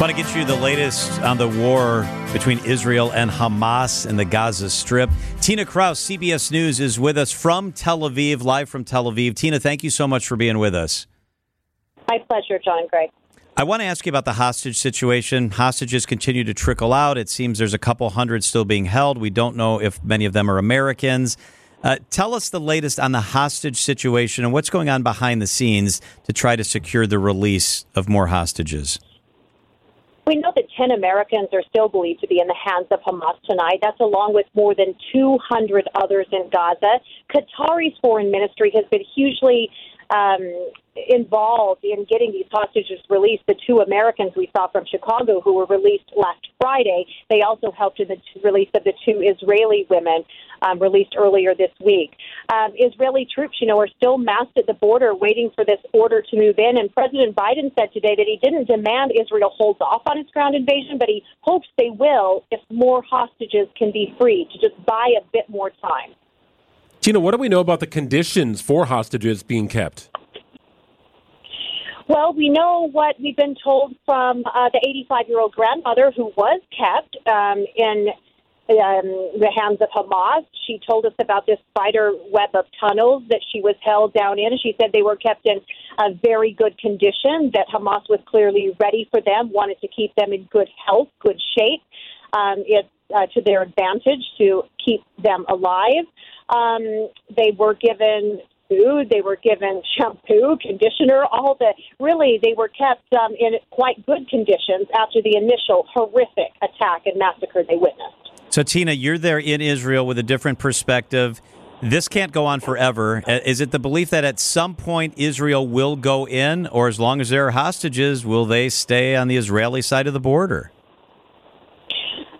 Want to get you the latest on the war between Israel and Hamas in the Gaza Strip. Tina Kraus, CBS News, is with us from Tel Aviv, live from Tel Aviv. Tina, thank you so much for being with us. My pleasure, John and Greg. I want to ask you about the hostage situation. Hostages continue to trickle out. It seems there's a couple hundred still being held. We don't know if many of them are Americans. Uh, tell us the latest on the hostage situation and what's going on behind the scenes to try to secure the release of more hostages. We know that 10 Americans are still believed to be in the hands of Hamas tonight. That's along with more than 200 others in Gaza. Qatari's foreign ministry has been hugely um, involved in getting these hostages released. The two Americans we saw from Chicago who were released last Friday, they also helped in the release of the two Israeli women um, released earlier this week. Um, Israeli troops, you know, are still massed at the border waiting for this order to move in. And President Biden said today that he didn't demand Israel holds off on its ground invasion, but he hopes they will if more hostages can be freed to just buy a bit more time. Tina, what do we know about the conditions for hostages being kept? Well, we know what we've been told from uh, the 85 year old grandmother who was kept um, in um, the hands of Hamas. She told us about this spider web of tunnels that she was held down in. She said they were kept in a very good condition, that Hamas was clearly ready for them, wanted to keep them in good health, good shape. Um, it's uh, to their advantage to keep them alive. Um, they were given food. They were given shampoo, conditioner, all the really they were kept um, in quite good conditions after the initial horrific attack and massacre they witnessed. So, Tina, you're there in Israel with a different perspective. This can't go on forever. Uh, is it the belief that at some point Israel will go in, or as long as there are hostages, will they stay on the Israeli side of the border?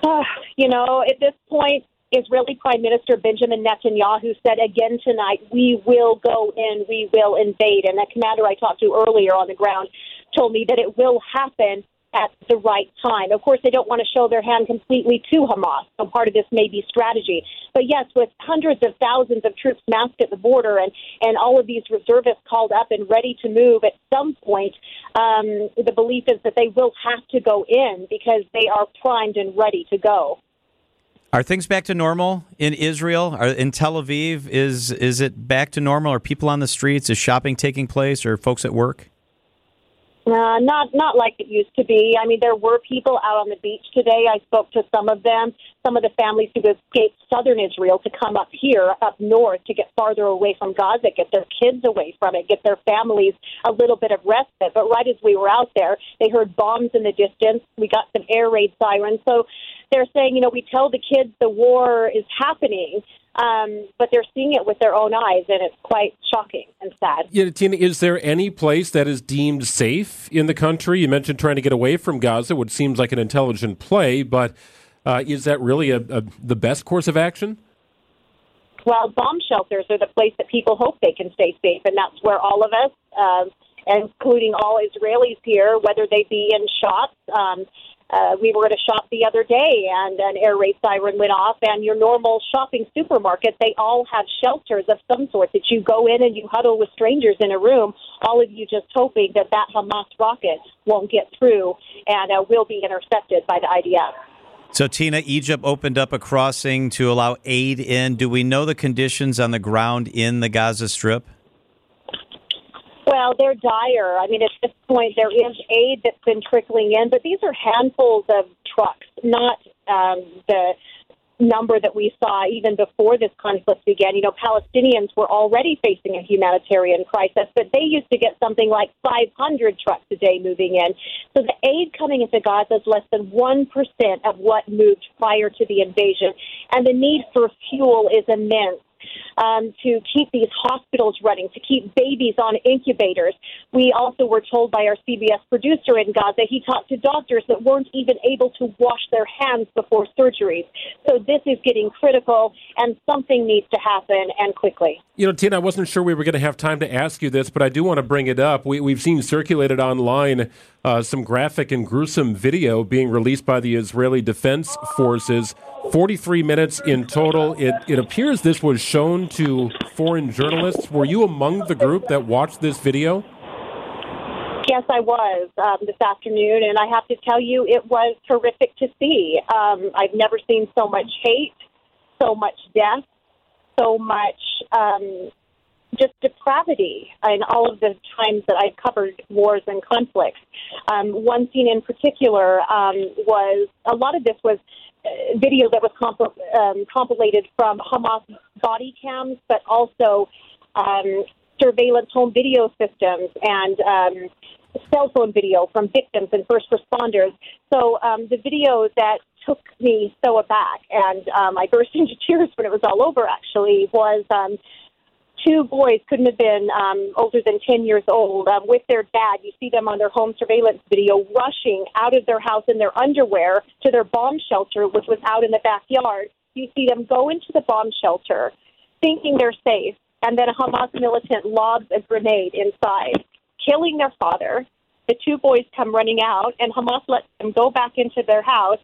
Uh, you know, at this point, Israeli Prime Minister Benjamin Netanyahu said again tonight, we will go in, we will invade. And the commander I talked to earlier on the ground told me that it will happen at the right time. Of course, they don't want to show their hand completely to Hamas, so part of this may be strategy. But yes, with hundreds of thousands of troops massed at the border and, and all of these reservists called up and ready to move at some point, um, the belief is that they will have to go in because they are primed and ready to go. Are things back to normal in Israel? Are, in Tel Aviv, is is it back to normal? Are people on the streets? Is shopping taking place? Or folks at work? Uh, not not like it used to be. I mean, there were people out on the beach today. I spoke to some of them, some of the families who escaped southern Israel to come up here, up north, to get farther away from Gaza, get their kids away from it, get their families a little bit of respite. But right as we were out there, they heard bombs in the distance. We got some air raid sirens. So they're saying, you know, we tell the kids the war is happening, um, but they're seeing it with their own eyes, and it's quite shocking and sad. Yeah, Tina, is there any place that is deemed safe in the country? You mentioned trying to get away from Gaza, which seems like an intelligent play, but uh, is that really a, a, the best course of action? Well, bomb shelters are the place that people hope they can stay safe, and that's where all of us, um, including all Israelis here, whether they be in shops, um, uh, we were at a shop the other day and an air raid siren went off and your normal shopping supermarket they all have shelters of some sort that you go in and you huddle with strangers in a room all of you just hoping that that hamas rocket won't get through and uh, will be intercepted by the idf so, Tina, Egypt opened up a crossing to allow aid in. Do we know the conditions on the ground in the Gaza Strip? Well, they're dire. I mean, at this point, there is aid that's been trickling in, but these are handfuls of trucks, not um, the number that we saw even before this conflict began. You know, Palestinians were already facing a humanitarian crisis, but they used to get something like 500 trucks a day moving in. So the aid coming into Gaza is less than 1% of what moved prior to the invasion. And the need for fuel is immense um, to keep these hospitals running, to keep babies on incubators. We also were told by our CBS producer in Gaza, he talked to doctors that weren't even able to wash their hands before surgeries. So this is getting critical, and something needs to happen and quickly. You know, Tina, I wasn't sure we were going to have time to ask you this, but I do want to bring it up. We, we've seen circulated online uh, some graphic and gruesome video being released by the Israeli Defense Forces 43 minutes in total. It, it appears this was shown to foreign journalists. Were you among the group that watched this video? Yes, I was um, this afternoon, and I have to tell you, it was horrific to see. Um, I've never seen so much hate, so much death, so much um, just depravity in all of the times that I've covered wars and conflicts. Um, one scene in particular um, was a lot of this was video that was comp- um, compilated from Hamas body cams, but also um, surveillance home video systems and um, cell phone video from victims and first responders. So um, the video that took me so aback, and um, I burst into tears when it was all over. Actually, was um, two boys couldn't have been um, older than 10 years old um, with their dad. You see them on their home surveillance video rushing out of their house in their underwear to their bomb shelter, which was out in the backyard. You see them go into the bomb shelter thinking they're safe, and then a Hamas militant lobs a grenade inside, killing their father. The two boys come running out, and Hamas lets them go back into their house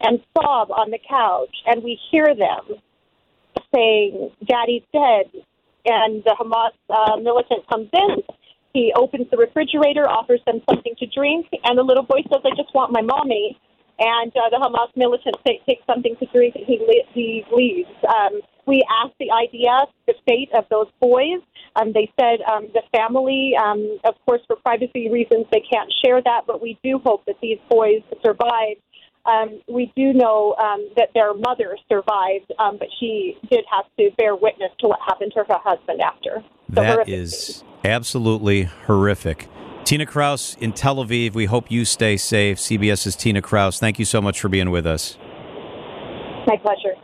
and sob on the couch, and we hear them saying, Daddy's dead, and the Hamas uh, militant comes in. He opens the refrigerator, offers them something to drink, and the little boy says, "I just want my mommy." And uh, the Hamas militant t- takes something to drink, and he li- he leaves. Um, we asked the IDF the fate of those boys. Um, they said um, the family, um, of course, for privacy reasons, they can't share that, but we do hope that these boys survive um, we do know um, that their mother survived, um, but she did have to bear witness to what happened to her husband after. So that is absolutely horrific. Tina Kraus in Tel Aviv. We hope you stay safe. CBS's Tina Kraus. Thank you so much for being with us. My pleasure.